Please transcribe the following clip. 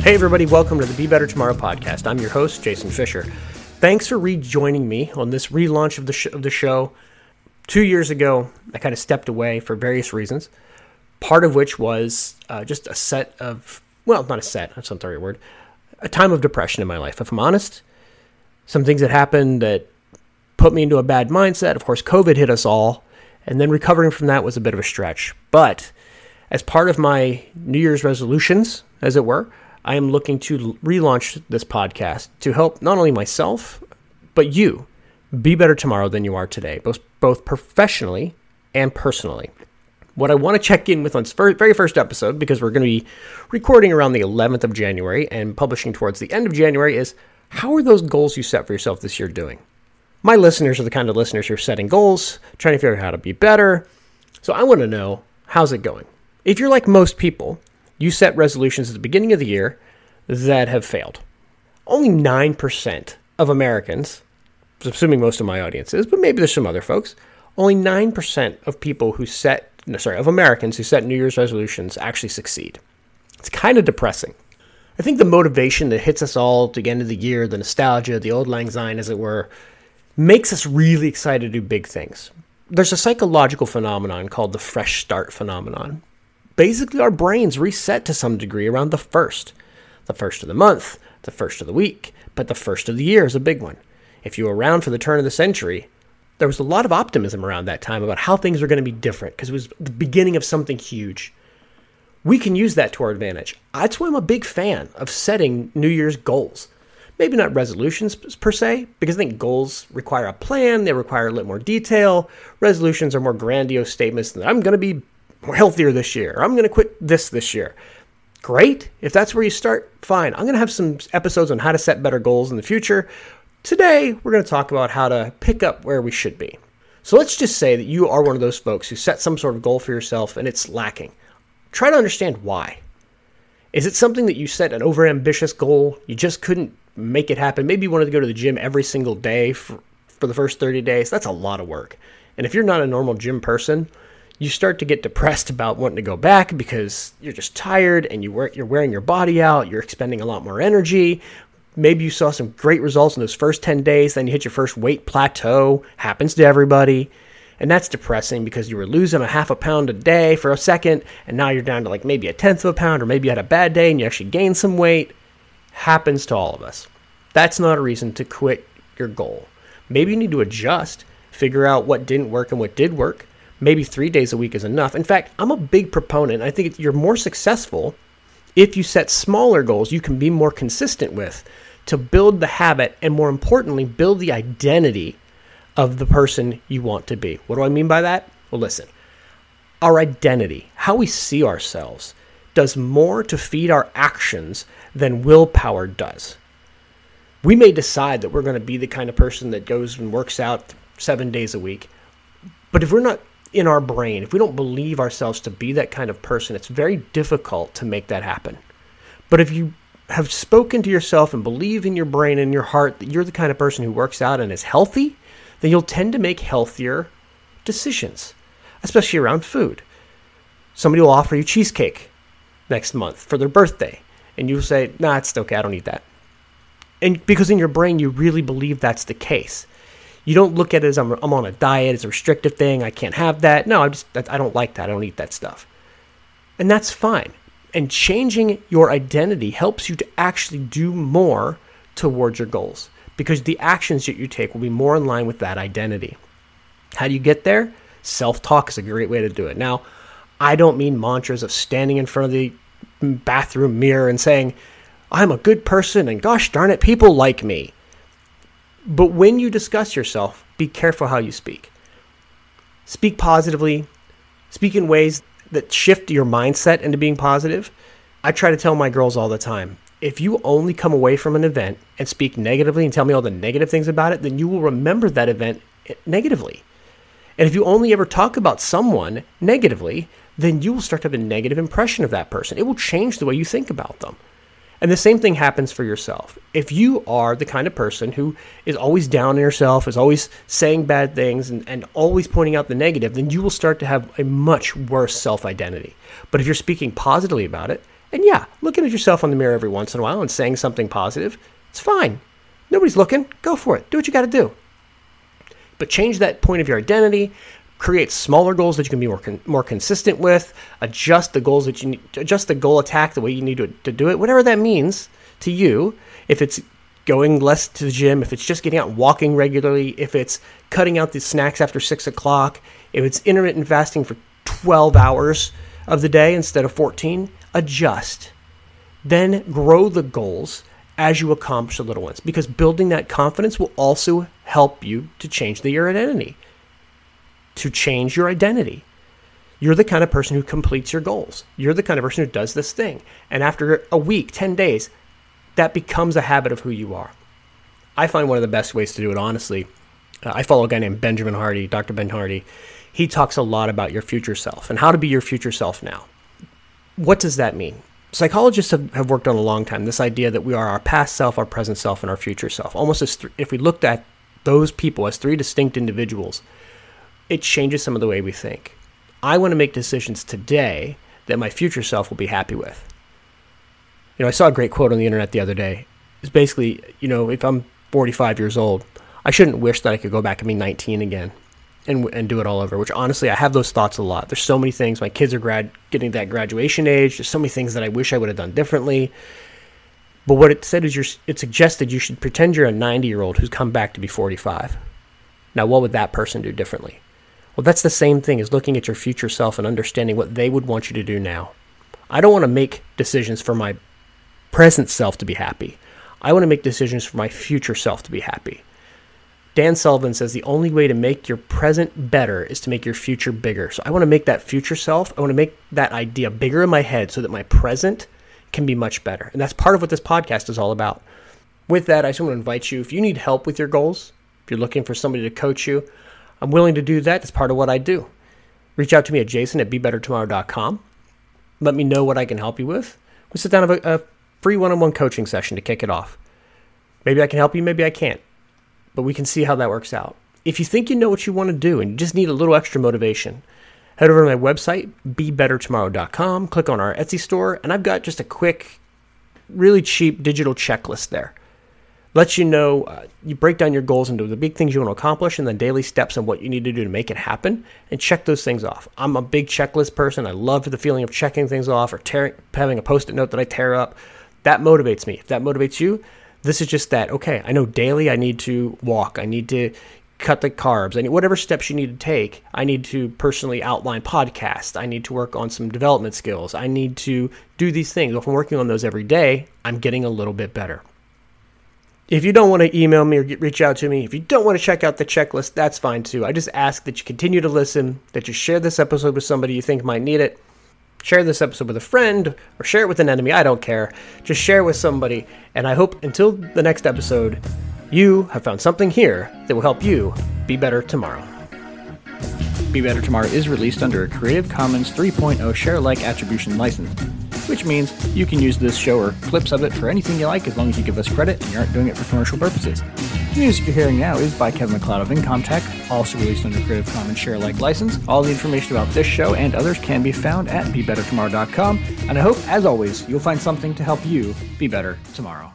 Hey, everybody, welcome to the Be Better Tomorrow podcast. I'm your host, Jason Fisher. Thanks for rejoining me on this relaunch of the, sh- of the show. Two years ago, I kind of stepped away for various reasons, part of which was uh, just a set of, well, not a set, that's not the right word, a time of depression in my life. If I'm honest, some things that happened that put me into a bad mindset. Of course, COVID hit us all, and then recovering from that was a bit of a stretch. But as part of my New Year's resolutions, as it were, I am looking to relaunch this podcast to help not only myself, but you be better tomorrow than you are today, both, both professionally and personally. What I want to check in with on this very first episode, because we're going to be recording around the 11th of January and publishing towards the end of January, is how are those goals you set for yourself this year doing? My listeners are the kind of listeners who are setting goals, trying to figure out how to be better. So I want to know how's it going? If you're like most people, you set resolutions at the beginning of the year that have failed. Only 9% of Americans, assuming most of my audience is, but maybe there's some other folks, only 9% of people who set, no, sorry, of Americans who set New Year's resolutions actually succeed. It's kind of depressing. I think the motivation that hits us all to the end of the year, the nostalgia, the auld lang syne, as it were, makes us really excited to do big things. There's a psychological phenomenon called the fresh start phenomenon. Basically, our brains reset to some degree around the first. The first of the month, the first of the week, but the first of the year is a big one. If you were around for the turn of the century, there was a lot of optimism around that time about how things were going to be different because it was the beginning of something huge. We can use that to our advantage. That's why I'm a big fan of setting New Year's goals maybe not resolutions per se, because I think goals require a plan, they require a little more detail. Resolutions are more grandiose statements that I'm going to be more healthier this year, I'm going to quit this this year. Great. If that's where you start, fine. I'm going to have some episodes on how to set better goals in the future. Today, we're going to talk about how to pick up where we should be. So let's just say that you are one of those folks who set some sort of goal for yourself and it's lacking. Try to understand why. Is it something that you set an overambitious goal? You just couldn't make it happen. Maybe you wanted to go to the gym every single day for, for the first 30 days. That's a lot of work. And if you're not a normal gym person, you start to get depressed about wanting to go back because you're just tired and you work, you're wearing your body out, you're expending a lot more energy. Maybe you saw some great results in those first 10 days, then you hit your first weight plateau. Happens to everybody. And that's depressing because you were losing a half a pound a day for a second, and now you're down to like maybe a tenth of a pound, or maybe you had a bad day and you actually gained some weight happens to all of us. That's not a reason to quit your goal. Maybe you need to adjust, figure out what didn't work and what did work. Maybe three days a week is enough. In fact, I'm a big proponent. I think you're more successful if you set smaller goals you can be more consistent with to build the habit and, more importantly, build the identity of the person you want to be. What do I mean by that? Well, listen, our identity, how we see ourselves, does more to feed our actions than willpower does. We may decide that we're going to be the kind of person that goes and works out seven days a week, but if we're not in our brain, if we don't believe ourselves to be that kind of person, it's very difficult to make that happen. But if you have spoken to yourself and believe in your brain and your heart that you're the kind of person who works out and is healthy, then you'll tend to make healthier decisions, especially around food. Somebody will offer you cheesecake next month for their birthday. And you'll say, nah, it's okay, I don't eat that. And because in your brain, you really believe that's the case. You don't look at it as I'm, I'm on a diet, it's a restrictive thing, I can't have that. No, I just, I don't like that, I don't eat that stuff. And that's fine. And changing your identity helps you to actually do more towards your goals because the actions that you take will be more in line with that identity. How do you get there? Self talk is a great way to do it. Now, I don't mean mantras of standing in front of the bathroom mirror and saying, I'm a good person and gosh darn it, people like me. But when you discuss yourself, be careful how you speak. Speak positively, speak in ways that shift your mindset into being positive. I try to tell my girls all the time if you only come away from an event and speak negatively and tell me all the negative things about it, then you will remember that event eh, negatively. And if you only ever talk about someone negatively, then you will start to have a negative impression of that person. It will change the way you think about them. And the same thing happens for yourself. If you are the kind of person who is always down on yourself, is always saying bad things, and, and always pointing out the negative, then you will start to have a much worse self identity. But if you're speaking positively about it And yeah, looking at yourself in the mirror every once in a while and saying something positive, it's fine. Nobody's looking. Go for it. Do what you got to do. But change that point of your identity. Create smaller goals that you can be more con- more consistent with. Adjust the goals that you need. Adjust the goal attack the way you need to, to do it. Whatever that means to you. If it's going less to the gym, if it's just getting out and walking regularly, if it's cutting out the snacks after six o'clock, if it's intermittent fasting for 12 hours of the day instead of 14, adjust. Then grow the goals as you accomplish the little ones because building that confidence will also help you to change the, your identity. To change your identity. You're the kind of person who completes your goals. You're the kind of person who does this thing. And after a week, 10 days, that becomes a habit of who you are. I find one of the best ways to do it, honestly. Uh, I follow a guy named Benjamin Hardy, Dr. Ben Hardy. He talks a lot about your future self and how to be your future self now. What does that mean? Psychologists have, have worked on a long time this idea that we are our past self, our present self, and our future self. Almost as th- if we looked at those people as three distinct individuals, it changes some of the way we think. I want to make decisions today that my future self will be happy with. You know, I saw a great quote on the internet the other day. It's basically, you know, if I'm 45 years old, I shouldn't wish that I could go back and be 19 again and, and do it all over, which honestly, I have those thoughts a lot. There's so many things. My kids are grad getting that graduation age. There's so many things that I wish I would have done differently. But what it said is you're, it suggested you should pretend you're a 90 year old who's come back to be 45. Now, what would that person do differently? Well, that's the same thing as looking at your future self and understanding what they would want you to do now. I don't want to make decisions for my present self to be happy. I want to make decisions for my future self to be happy. Dan Sullivan says the only way to make your present better is to make your future bigger. So I want to make that future self, I want to make that idea bigger in my head so that my present can be much better. And that's part of what this podcast is all about. With that, I just want to invite you if you need help with your goals, if you're looking for somebody to coach you, I'm willing to do that. It's part of what I do. Reach out to me at jason at bebettertomorrow.com. Let me know what I can help you with. We'll sit down and have a, a free one on one coaching session to kick it off. Maybe I can help you, maybe I can't, but we can see how that works out. If you think you know what you want to do and you just need a little extra motivation, head over to my website, bebettertomorrow.com, click on our Etsy store, and I've got just a quick, really cheap digital checklist there. Lets you know, uh, you break down your goals into the big things you want to accomplish and then daily steps on what you need to do to make it happen and check those things off. I'm a big checklist person. I love the feeling of checking things off or tearing, having a post it note that I tear up that motivates me. If that motivates you, this is just that. Okay, I know daily I need to walk. I need to cut the carbs. I need whatever steps you need to take. I need to personally outline podcasts. I need to work on some development skills. I need to do these things. If I'm working on those every day, I'm getting a little bit better. If you don't want to email me or get, reach out to me, if you don't want to check out the checklist, that's fine too. I just ask that you continue to listen, that you share this episode with somebody you think might need it, Share this episode with a friend or share it with an enemy. I don't care. Just share with somebody. And I hope until the next episode, you have found something here that will help you be better tomorrow. Be Better Tomorrow is released under a Creative Commons 3.0 share alike attribution license, which means you can use this show or clips of it for anything you like as long as you give us credit and you aren't doing it for commercial purposes. The music you're hearing now is by Kevin MacLeod of Incompetech, also released under Creative Commons share alike license. All the information about this show and others can be found at bebettertomorrow.com, and I hope, as always, you'll find something to help you be better tomorrow.